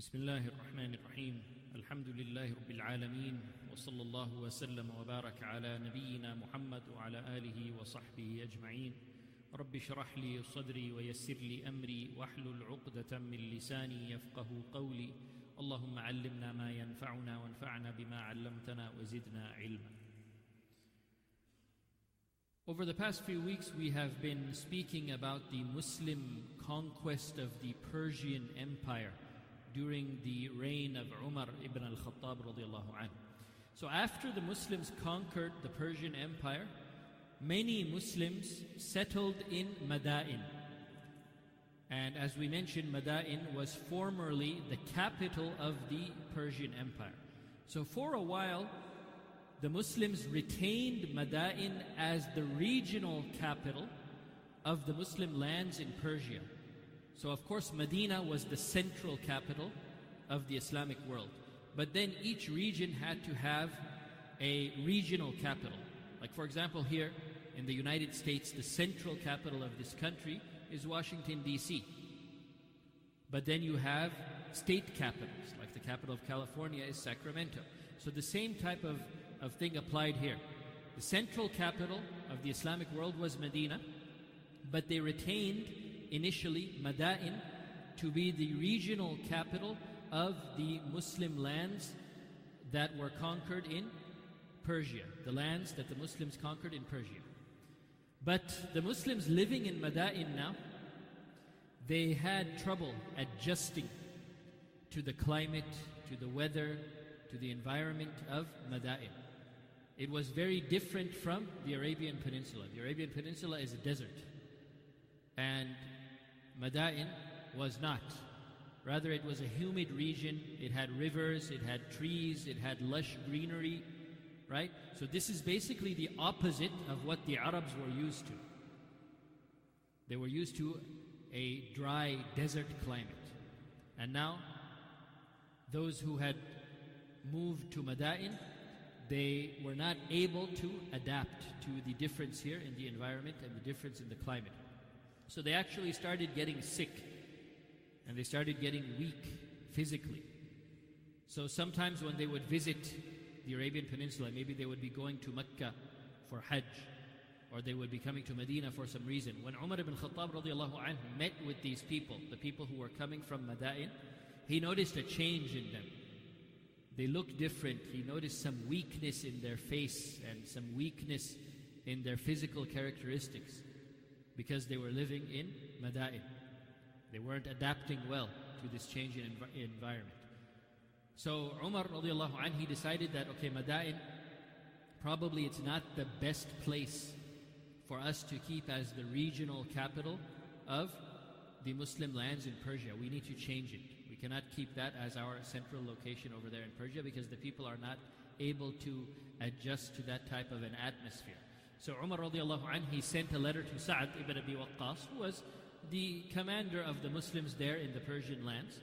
بسم الله الرحمن الرحيم. الحمد لله رب العالمين وصلى الله وسلم وبارك على نبينا محمد وعلى آله وصحبه أجمعين. رب اشرح لي صدري ويسر لي أمري واحلل عقدة من لساني يفقه قولي. اللهم علمنا ما ينفعنا وانفعنا بما علمتنا وزدنا علما. Over the past few weeks, we have been speaking about the Muslim conquest of the Persian Empire. During the reign of Umar ibn al-Khattab anhu. So after the Muslims conquered the Persian Empire, many Muslims settled in Madain. And as we mentioned, Madain was formerly the capital of the Persian Empire. So for a while, the Muslims retained Madain as the regional capital of the Muslim lands in Persia. So, of course, Medina was the central capital of the Islamic world. But then each region had to have a regional capital. Like, for example, here in the United States, the central capital of this country is Washington, D.C. But then you have state capitals, like the capital of California is Sacramento. So the same type of, of thing applied here. The central capital of the Islamic world was Medina, but they retained initially Madain to be the regional capital of the Muslim lands that were conquered in Persia, the lands that the Muslims conquered in Persia. But the Muslims living in Madain now, they had trouble adjusting to the climate, to the weather, to the environment of Madain. It was very different from the Arabian Peninsula. The Arabian Peninsula is a desert. And Madain was not. Rather, it was a humid region. It had rivers, it had trees, it had lush greenery, right? So, this is basically the opposite of what the Arabs were used to. They were used to a dry desert climate. And now, those who had moved to Madain, they were not able to adapt to the difference here in the environment and the difference in the climate. So they actually started getting sick and they started getting weak physically. So sometimes when they would visit the Arabian Peninsula, maybe they would be going to Mecca for Hajj or they would be coming to Medina for some reason. When Umar ibn Khattab anhu met with these people, the people who were coming from Madain, he noticed a change in them. They looked different. He noticed some weakness in their face and some weakness in their physical characteristics because they were living in Madain. They weren't adapting well to this change in env- environment. So Umar radiallahu anh, he decided that, okay, Madain, probably it's not the best place for us to keep as the regional capital of the Muslim lands in Persia. We need to change it. We cannot keep that as our central location over there in Persia because the people are not able to adjust to that type of an atmosphere. So Umar radiallahu anh, he sent a letter to Sa'd ibn Abi Waqqas, who was the commander of the Muslims there in the Persian lands.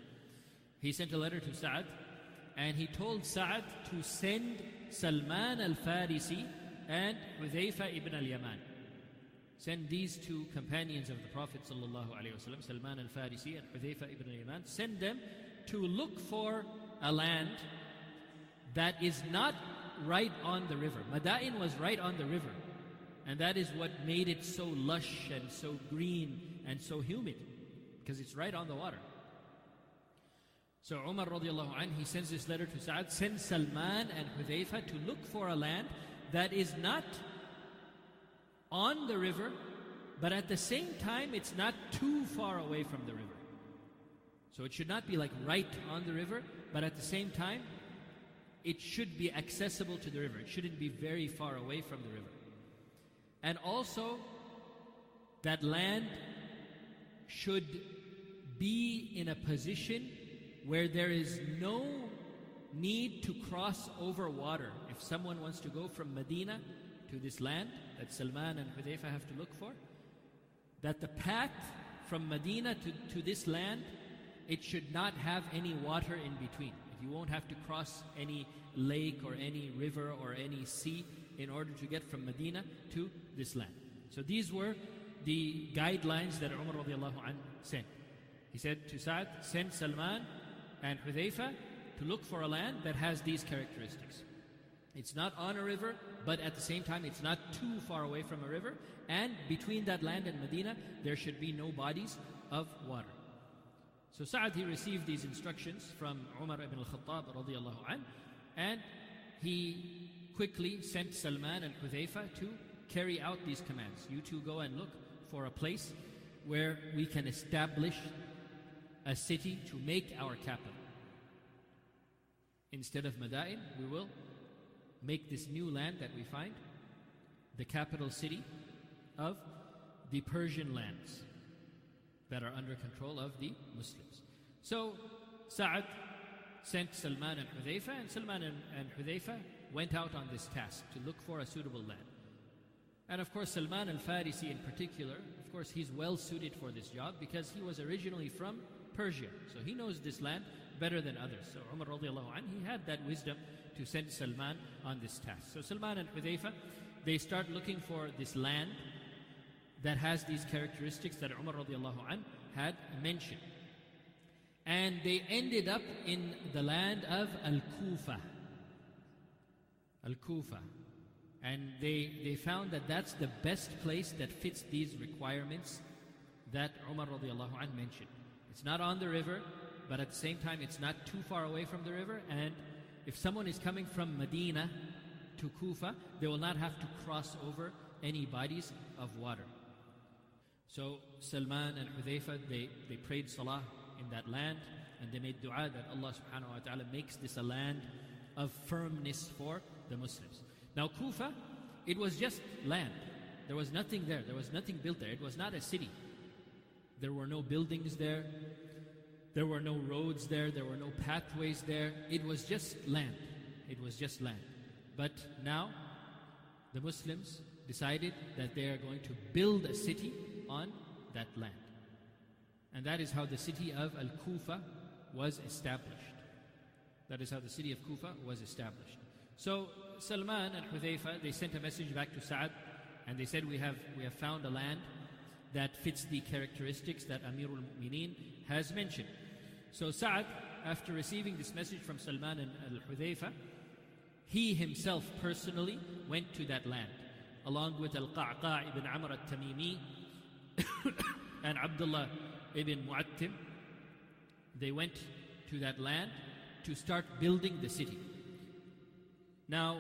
He sent a letter to Sa'd, and he told Sa'd to send Salman al-Farisi and Hudhayfa ibn al-Yaman. Send these two companions of the Prophet wasallam, Salman al-Farisi and Hudhayfa ibn al-Yaman, send them to look for a land that is not right on the river. Madain was right on the river. And that is what made it so lush and so green and so humid because it's right on the water. So Umar radiallahu anh, he sends this letter to Sa'ad, send Salman and Hudayfa to look for a land that is not on the river, but at the same time it's not too far away from the river. So it should not be like right on the river, but at the same time it should be accessible to the river. It shouldn't be very far away from the river. And also, that land should be in a position where there is no need to cross over water. If someone wants to go from Medina to this land that Salman and Hudayfa have to look for, that the path from Medina to, to this land, it should not have any water in between. You won't have to cross any lake or any river or any sea in order to get from Medina to this land. So these were the guidelines that Umar radiallahu anh sent. He said to Sa'd, send Salman and Hudayfa to look for a land that has these characteristics. It's not on a river, but at the same time, it's not too far away from a river. And between that land and Medina, there should be no bodies of water. So Sa'ad, he received these instructions from Umar ibn al-Khattab radiallahu an, and he quickly sent Salman and Hudayfa to carry out these commands. You two go and look for a place where we can establish a city to make our capital. Instead of Madain, we will make this new land that we find the capital city of the Persian lands that are under control of the Muslims. So Sa'ad sent Salman and Hudayfa, and Salman and, and Hudayfa went out on this task to look for a suitable land. And of course, Salman al Farisi in particular, of course, he's well suited for this job because he was originally from Persia. So he knows this land better than others. So Umar anh, he had that wisdom to send Salman on this task. So Salman and Hudayfa, they start looking for this land that has these characteristics that Umar anh had mentioned. And they ended up in the land of Al-Kufa. Al-Kufa. And they, they found that that's the best place that fits these requirements that Umar radiallahu anh mentioned. It's not on the river, but at the same time it's not too far away from the river. And if someone is coming from Medina to Kufa, they will not have to cross over any bodies of water. So Salman and Hudayfa, they, they prayed salah in that land and they made dua that Allah subhanahu wa ta'ala makes this a land of firmness for the Muslims. Now Kufa, it was just land. There was nothing there. There was nothing built there. It was not a city. There were no buildings there. There were no roads there. There were no pathways there. It was just land. It was just land. But now, the Muslims decided that they are going to build a city on that land. And that is how the city of Al Kufa was established. That is how the city of Kufa was established. So Salman and Hudayfa, they sent a message back to Sa'ad and they said, we have, we have found a land that fits the characteristics that Amirul Mu'mineen has mentioned. So Sa'ad, after receiving this message from Salman and Al-Hudayfa, he himself personally went to that land, along with Al-Qa'qa' ibn Amr al-Tamimi and Abdullah ibn Mu'attim. They went to that land to start building the city. Now,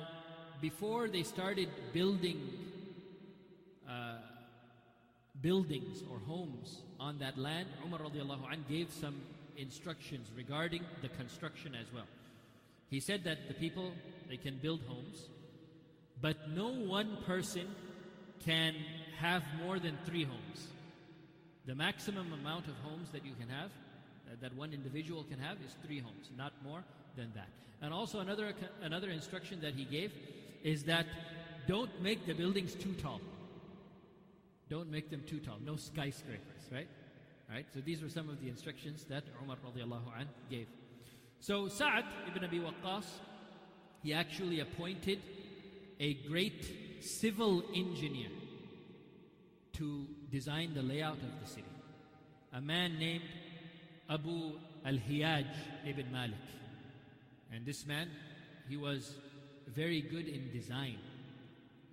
before they started building uh, buildings or homes on that land, Umar radiallahu anh gave some instructions regarding the construction as well. He said that the people, they can build homes, but no one person can have more than three homes. The maximum amount of homes that you can have, that one individual can have, is three homes, not more than that. And also another another instruction that he gave is that don't make the buildings too tall. Don't make them too tall. No skyscrapers, right? Right? So these were some of the instructions that Umar radiallahu an gave. So Sa'ad ibn Abi Waqqas, he actually appointed a great civil engineer to design the layout of the city. A man named Abu al-Hiyaj ibn Malik. And this man, he was very good in design.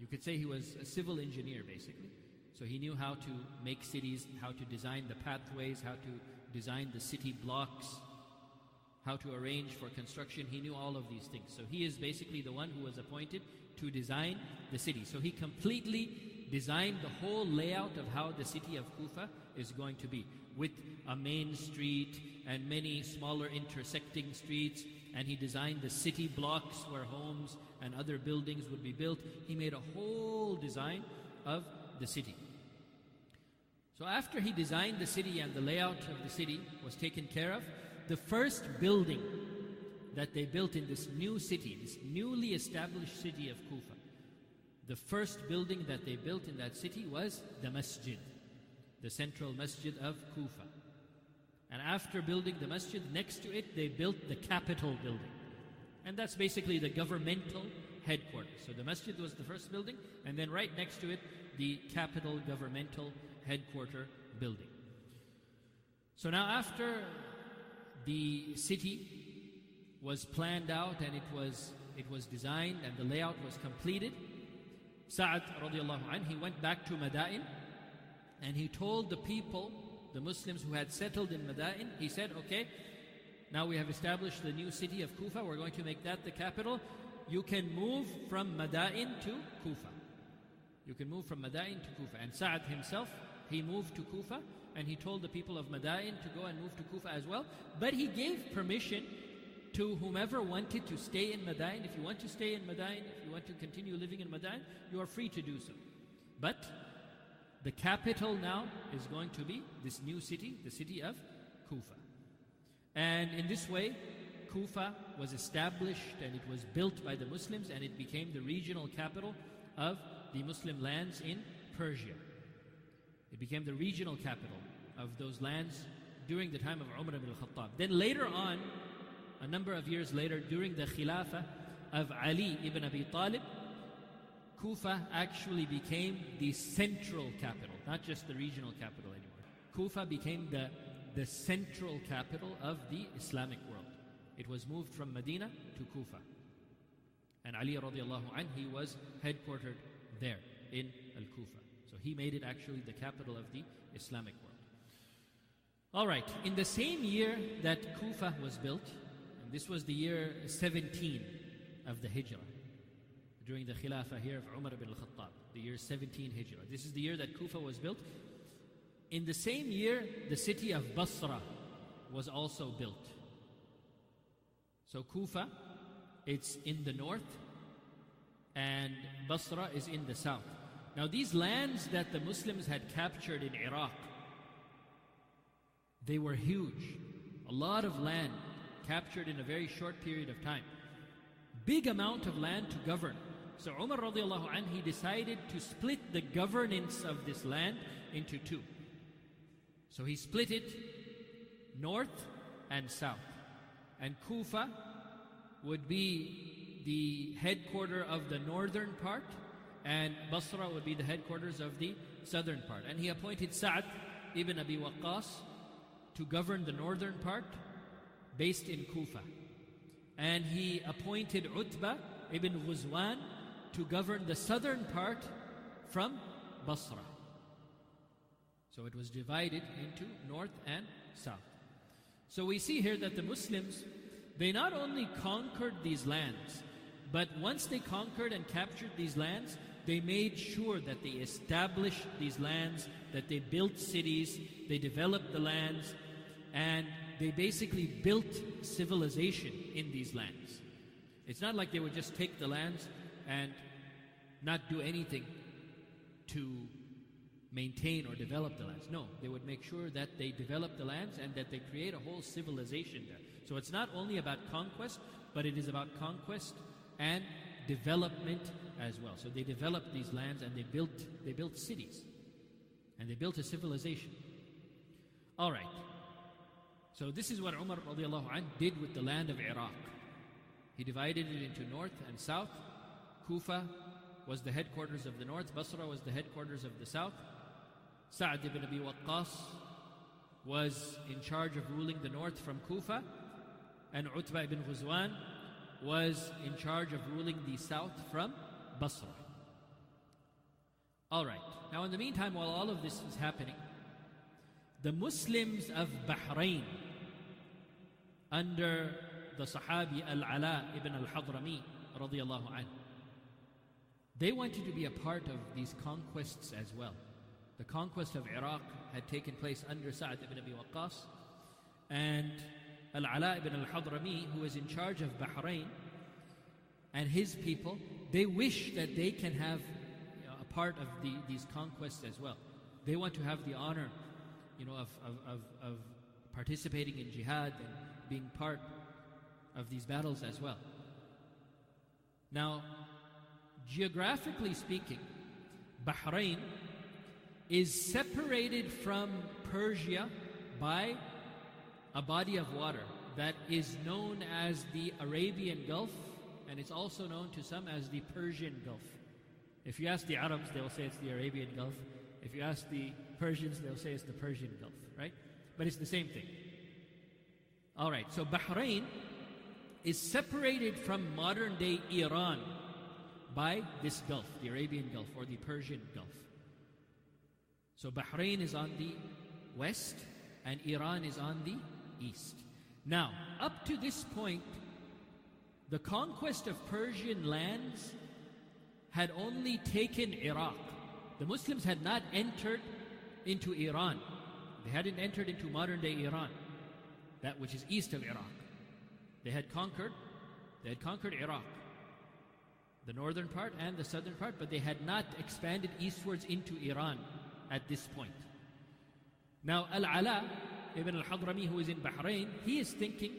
You could say he was a civil engineer, basically. So he knew how to make cities, how to design the pathways, how to design the city blocks, how to arrange for construction. He knew all of these things. So he is basically the one who was appointed to design the city. So he completely designed the whole layout of how the city of Kufa is going to be, with a main street and many smaller intersecting streets and he designed the city blocks where homes and other buildings would be built. He made a whole design of the city. So after he designed the city and the layout of the city was taken care of, the first building that they built in this new city, this newly established city of Kufa, the first building that they built in that city was the masjid, the central masjid of Kufa. After building the masjid, next to it, they built the capital building. And that's basically the governmental headquarters. So the masjid was the first building, and then right next to it, the capital governmental headquarter building. So now, after the city was planned out and it was, it was designed and the layout was completed, Sa'ad radiallahu anh, he went back to Madain and he told the people, the Muslims who had settled in Madain, he said, okay, now we have established the new city of Kufa, we're going to make that the capital. You can move from Madain to Kufa. You can move from Madain to Kufa. And Sa'ad himself, he moved to Kufa and he told the people of Madain to go and move to Kufa as well. But he gave permission to whomever wanted to stay in Madain. If you want to stay in Madain, if you want to continue living in Madain, you are free to do so. But the capital now is going to be this new city, the city of Kufa. And in this way, Kufa was established and it was built by the Muslims and it became the regional capital of the Muslim lands in Persia. It became the regional capital of those lands during the time of Umar ibn al-Khattab. Then later on, a number of years later, during the Khilafah of Ali ibn Abi Talib, Kufa actually became the central capital, not just the regional capital anymore. Kufa became the, the central capital of the Islamic world. It was moved from Medina to Kufa. And Ali radiallahu anh, he was headquartered there in Al-Kufa. So he made it actually the capital of the Islamic world. All right, in the same year that Kufa was built, and this was the year 17 of the Hijrah, during the Khilafah here of Umar ibn al-Khattab, the year 17 Hijrah. This is the year that Kufa was built. In the same year, the city of Basra was also built. So Kufa, it's in the north, and Basra is in the south. Now, these lands that the Muslims had captured in Iraq, they were huge. A lot of land captured in a very short period of time. Big amount of land to govern. So Umar radiallahu anh, he decided to split the governance of this land into two. So he split it north and south. And Kufa would be the headquarter of the northern part, and Basra would be the headquarters of the southern part. And he appointed Sa'd ibn Abi Waqqas to govern the northern part, based in Kufa. And he appointed Utbah ibn Ghuzwan to govern the southern part from Basra. So it was divided into north and south. So we see here that the Muslims, they not only conquered these lands, but once they conquered and captured these lands, they made sure that they established these lands, that they built cities, they developed the lands, and they basically built civilization in these lands. It's not like they would just take the lands and not do anything to maintain or develop the lands. No, they would make sure that they develop the lands and that they create a whole civilization there. So it's not only about conquest, but it is about conquest and development as well. So they developed these lands and they built they built cities. And they built a civilization. All right. So this is what Umar radiallahu did with the land of Iraq. He divided it into north and south. Kufa was the headquarters of the north, Basra was the headquarters of the south. Sa'd ibn Abi Waqqas was in charge of ruling the north from Kufa, and Utbah ibn Ghuzwan was in charge of ruling the south from Basra. All right. Now, in the meantime, while all of this is happening, the Muslims of Bahrain, under the Sahabi Al-Ala ibn al-Hadrami radiallahu anh, they wanted to be a part of these conquests as well. The conquest of Iraq had taken place under Sa'd ibn Abi Waqqas, and Al-Ala ibn al-Hadrami, who was in charge of Bahrain, and his people, they wish that they can have you know, a part of the, these conquests as well. They want to have the honor, you know, of, of, of, of participating in jihad and being part of these battles as well. Now, geographically speaking, Bahrain is separated from Persia by a body of water that is known as the Arabian Gulf and it's also known to some as the Persian Gulf. If you ask the Arabs, they'll say it's the Arabian Gulf. If you ask the Persians, they'll say it's the Persian Gulf, right? But it's the same thing. All right, so Bahrain is separated from modern day Iran by this Gulf, the Arabian Gulf or the Persian Gulf. So Bahrain is on the west and Iran is on the east. Now, up to this point, the conquest of Persian lands had only taken Iraq. The Muslims had not entered into Iran. They hadn't entered into modern day Iran, that which is east of Iraq. They had conquered, they had conquered Iraq, the northern part and the southern part, but they had not expanded eastwards into Iran at this point. Now, Al Ala ibn al Hadrami, who is in Bahrain, he is thinking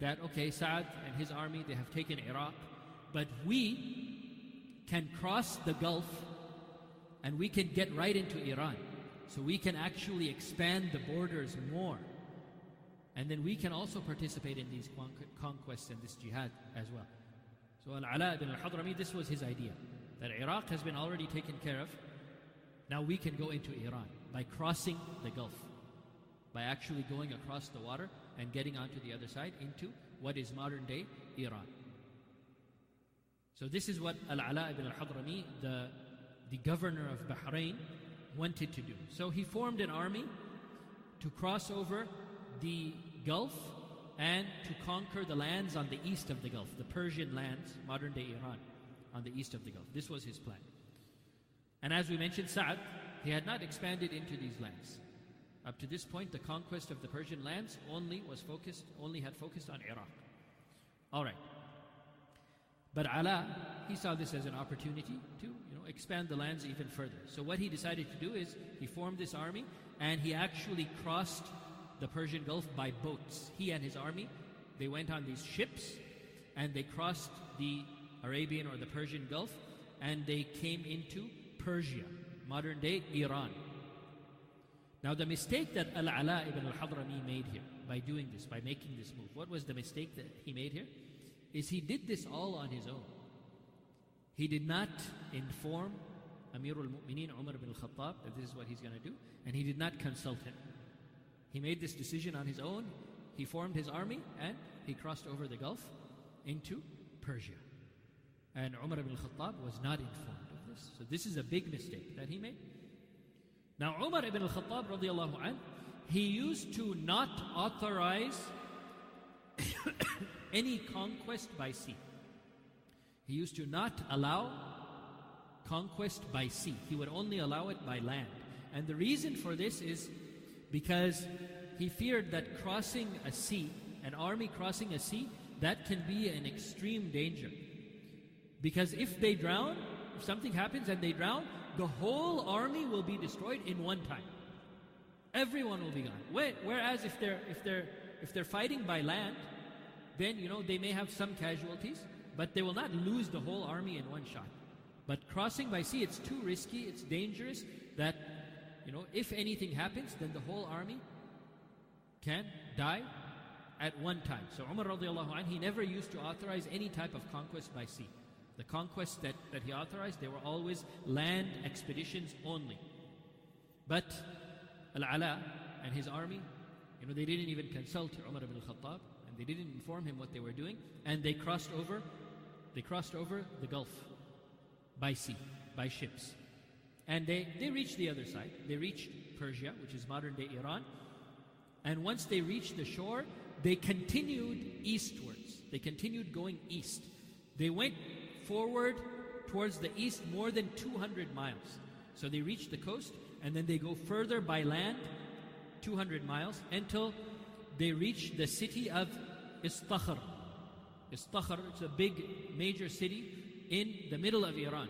that, okay, Sa'ad and his army, they have taken Iraq, but we can cross the Gulf and we can get right into Iran. So we can actually expand the borders more. And then we can also participate in these conquests and this jihad as well. So Al-Ala ibn al-Hadrami, this was his idea. That Iraq has been already taken care of. Now we can go into Iran by crossing the Gulf. By actually going across the water and getting onto the other side into what is modern day Iran. So this is what Al-Ala ibn al-Hadrami, the, the governor of Bahrain, wanted to do. So he formed an army to cross over the Gulf and to conquer the lands on the east of the Gulf, the Persian lands, modern day Iran, on the east of the Gulf. This was his plan. And as we mentioned, Sa'd, he had not expanded into these lands. Up to this point, the conquest of the Persian lands only was focused, only had focused on Iraq. All right. But Ala, he saw this as an opportunity to, you know, expand the lands even further. So what he decided to do is he formed this army and he actually crossed the Persian Gulf by boats. He and his army, they went on these ships and they crossed the Arabian or the Persian Gulf and they came into Persia, modern day Iran. Now, the mistake that Al Ala ibn al Hadrami made here by doing this, by making this move, what was the mistake that he made here? Is he did this all on his own. He did not inform Amir al Mu'mineen Umar ibn al Khattab that this is what he's going to do, and he did not consult him. He made this decision on his own. He formed his army and he crossed over the Gulf into Persia. And Umar ibn al-Khattab was not informed of this. So this is a big mistake that he made. Now Umar ibn al-Khattab radiallahu anh, he used to not authorize any conquest by sea. He used to not allow conquest by sea. He would only allow it by land. And the reason for this is because he feared that crossing a sea, an army crossing a sea, that can be an extreme danger. Because if they drown, if something happens and they drown, the whole army will be destroyed in one time. Everyone will be gone. Whereas if they're if they're if they're fighting by land, then you know they may have some casualties, but they will not lose the whole army in one shot. But crossing by sea, it's too risky, it's dangerous that you know, if anything happens, then the whole army can die at one time. So Umar radiallahu anh, he never used to authorize any type of conquest by sea. The conquests that, that he authorized, they were always land expeditions only. But Al-Ala and his army, you know, they didn't even consult Umar ibn al-Khattab, and they didn't inform him what they were doing, and they crossed over, they crossed over the Gulf by sea, by ships. And they, they reached the other side. They reached Persia, which is modern day Iran. And once they reached the shore, they continued eastwards. They continued going east. They went forward towards the east more than 200 miles. So they reached the coast and then they go further by land 200 miles until they reach the city of Istakhr. Istakhr, it's a big major city in the middle of Iran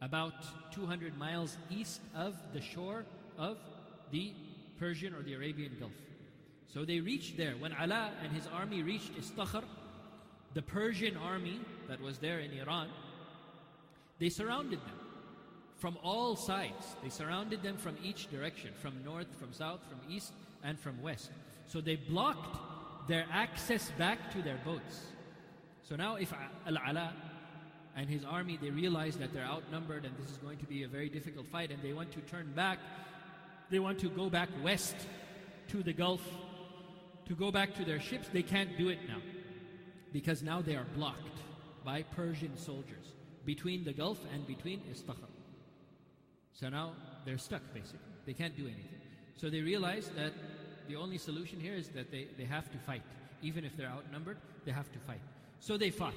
about 200 miles east of the shore of the Persian or the Arabian Gulf. So they reached there. When Ala and his army reached Istakhr, the Persian army that was there in Iran, they surrounded them from all sides. They surrounded them from each direction, from north, from south, from east, and from west. So they blocked their access back to their boats. So now if Al-Ala and his army, they realize that they're outnumbered and this is going to be a very difficult fight and they want to turn back. They want to go back west to the Gulf to go back to their ships. They can't do it now because now they are blocked by Persian soldiers between the Gulf and between Istakhar. So now they're stuck basically. They can't do anything. So they realize that the only solution here is that they, they have to fight. Even if they're outnumbered, they have to fight. So they fought.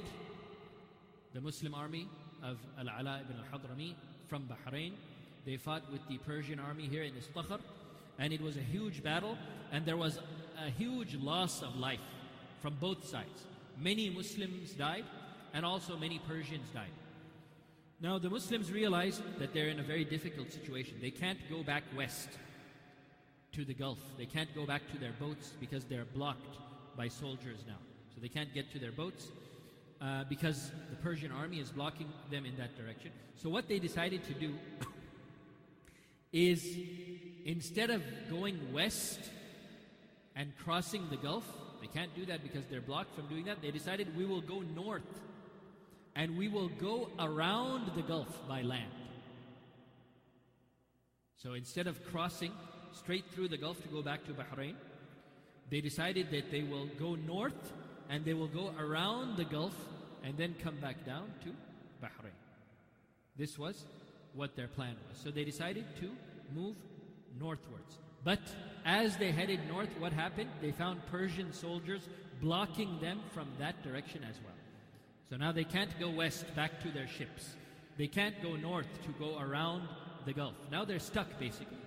The Muslim army of Al-Ala ibn al-Hadrami from Bahrain, they fought with the Persian army here in Istakhar, and it was a huge battle, and there was a huge loss of life from both sides. Many Muslims died, and also many Persians died. Now, the Muslims realized that they're in a very difficult situation. They can't go back west to the Gulf. They can't go back to their boats because they're blocked by soldiers now. So they can't get to their boats uh, because the Persian army is blocking them in that direction. So, what they decided to do is instead of going west and crossing the Gulf, they can't do that because they're blocked from doing that. They decided we will go north and we will go around the Gulf by land. So instead of crossing straight through the Gulf to go back to Bahrain, they decided that they will go north and they will go around the Gulf and then come back down to Bahrain. This was what their plan was. So they decided to move northwards. But as they headed north, what happened? They found Persian soldiers blocking them from that direction as well. So now they can't go west back to their ships. They can't go north to go around the Gulf. Now they're stuck basically.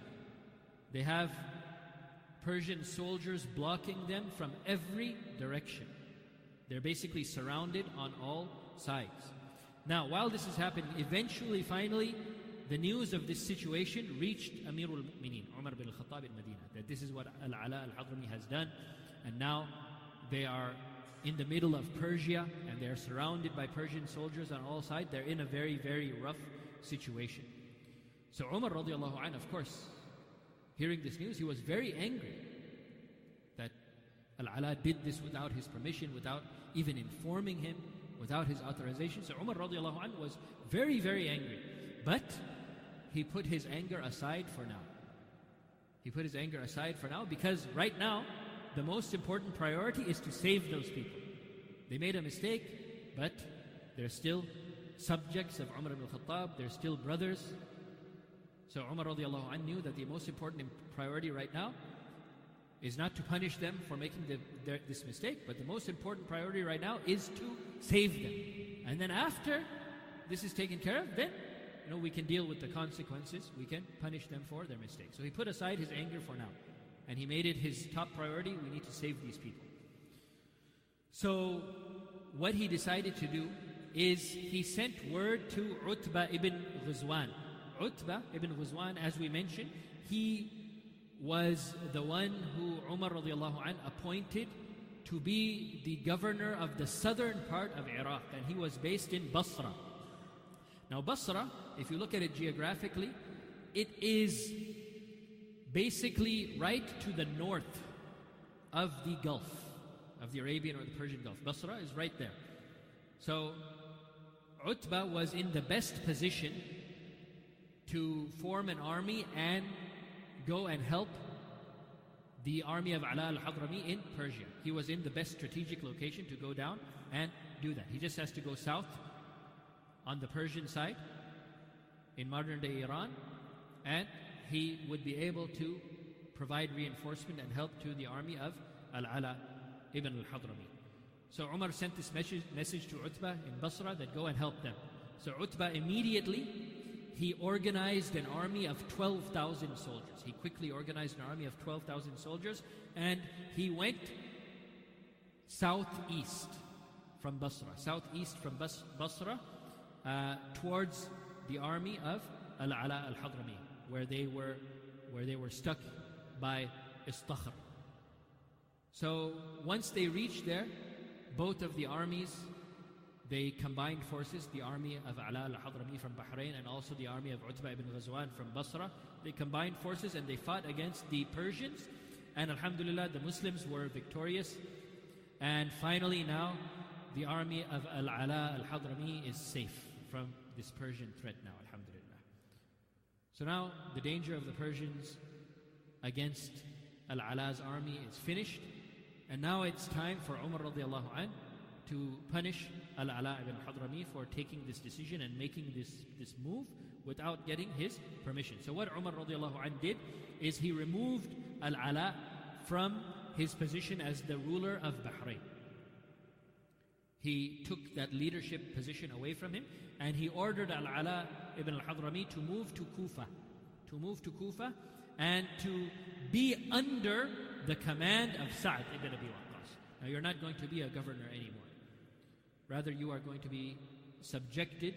They have Persian soldiers blocking them from every direction. They're basically surrounded on all sides. Now, while this is happening, eventually, finally, the news of this situation reached Amirul Mu'mineen, Umar bin al-Khattab in Medina, that this is what Al-Ala al-Hadrami has done, and now they are in the middle of Persia, and they're surrounded by Persian soldiers on all sides. They're in a very, very rough situation. So Umar radiallahu of course, hearing this news, he was very angry Al-Ala did this without his permission, without even informing him, without his authorization. So Umar radiallahu anh was very, very angry. But he put his anger aside for now. He put his anger aside for now because right now, the most important priority is to save those people. They made a mistake, but they're still subjects of Umar ibn Khattab, they're still brothers. So Umar radiallahu anh knew that the most important priority right now is not to punish them for making the, their, this mistake, but the most important priority right now is to save them. And then after this is taken care of, then you know, we can deal with the consequences. We can punish them for their mistake. So he put aside his anger for now. And he made it his top priority. We need to save these people. So what he decided to do is he sent word to Utbah ibn Ghuzwan. Utbah ibn Ghuzwan, as we mentioned, he was the one who Umar radiallahu anh appointed to be the governor of the southern part of Iraq, and he was based in Basra. Now, Basra, if you look at it geographically, it is basically right to the north of the Gulf, of the Arabian or the Persian Gulf. Basra is right there. So, Utbah was in the best position to form an army and go and help the army of Ala al-Hadrami in Persia. He was in the best strategic location to go down and do that. He just has to go south on the Persian side in modern day Iran and he would be able to provide reinforcement and help to the army of Al-Ala ibn al-Hadrami. So Umar sent this message, message to Utbah in Basra that go and help them. So Utbah immediately he organized an army of 12,000 soldiers. He quickly organized an army of 12,000 soldiers and he went southeast from Basra, southeast from Bas- Basra uh, towards the army of Al-Ala al-Hadrami, where they were where they were stuck by Istakhr. So once they reached there, both of the armies they combined forces, the army of Ala al-Hadrami from Bahrain and also the army of Utbah ibn Ghazwan from Basra. They combined forces and they fought against the Persians. And Alhamdulillah, the Muslims were victorious. And finally now, the army of Al-Ala al-Hadrami is safe from this Persian threat now, Alhamdulillah. So now, the danger of the Persians against Al-Ala's army is finished. And now it's time for Umar radiallahu anh to punish Al-Ala ibn Hadrami for taking this decision and making this, this move without getting his permission. So what Umar radiallahu anh did is he removed Al-Ala from his position as the ruler of Bahrain. He took that leadership position away from him and he ordered Al-Ala ibn al-Hadrami to move to Kufa. To move to Kufa and to be under the command of Sa'd ibn Abi Waqqas. Now you're not going to be a governor anymore. Rather you are going to be subjected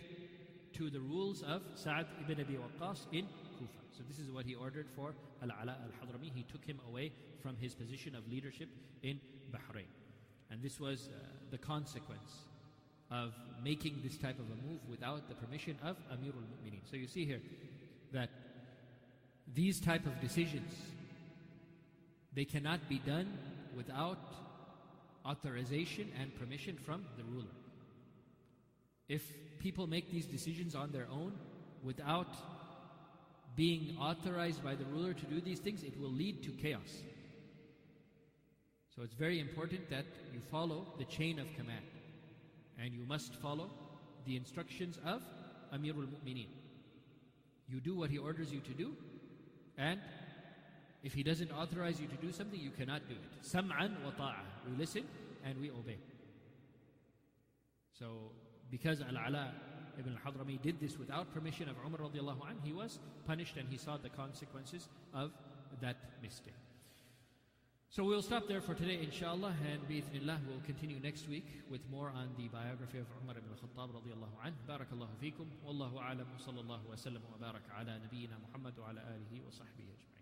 to the rules of Sa'd ibn Abi Waqqas in Kufa. So this is what he ordered for Al-Ala al-Hadrami. He took him away from his position of leadership in Bahrain. And this was uh, the consequence of making this type of a move without the permission of Amirul Mu'mineen. So you see here that these type of decisions they cannot be done without authorization and permission from the ruler. If people make these decisions on their own without being authorized by the ruler to do these things, it will lead to chaos. So it's very important that you follow the chain of command. And you must follow the instructions of Amirul Mu'mineen. You do what he orders you to do, and if he doesn't authorize you to do something, you cannot do it. Sam'an wa ta'ah. We listen and we obey. So, because Al-Ala ibn al-Hadrami did this without permission of Umar radiallahu anh, he was punished and he saw the consequences of that mistake. So we'll stop there for today, inshallah, and bi'ithnillah, we'll continue next week with more on the biography of Umar ibn al-Khattab radiallahu anh. Barakallahu fikum. Wallahu a'lam. Sallallahu wa sallam wa baraka ala nabiyyina Muhammad wa ala alihi wa sahbihi ajma'in.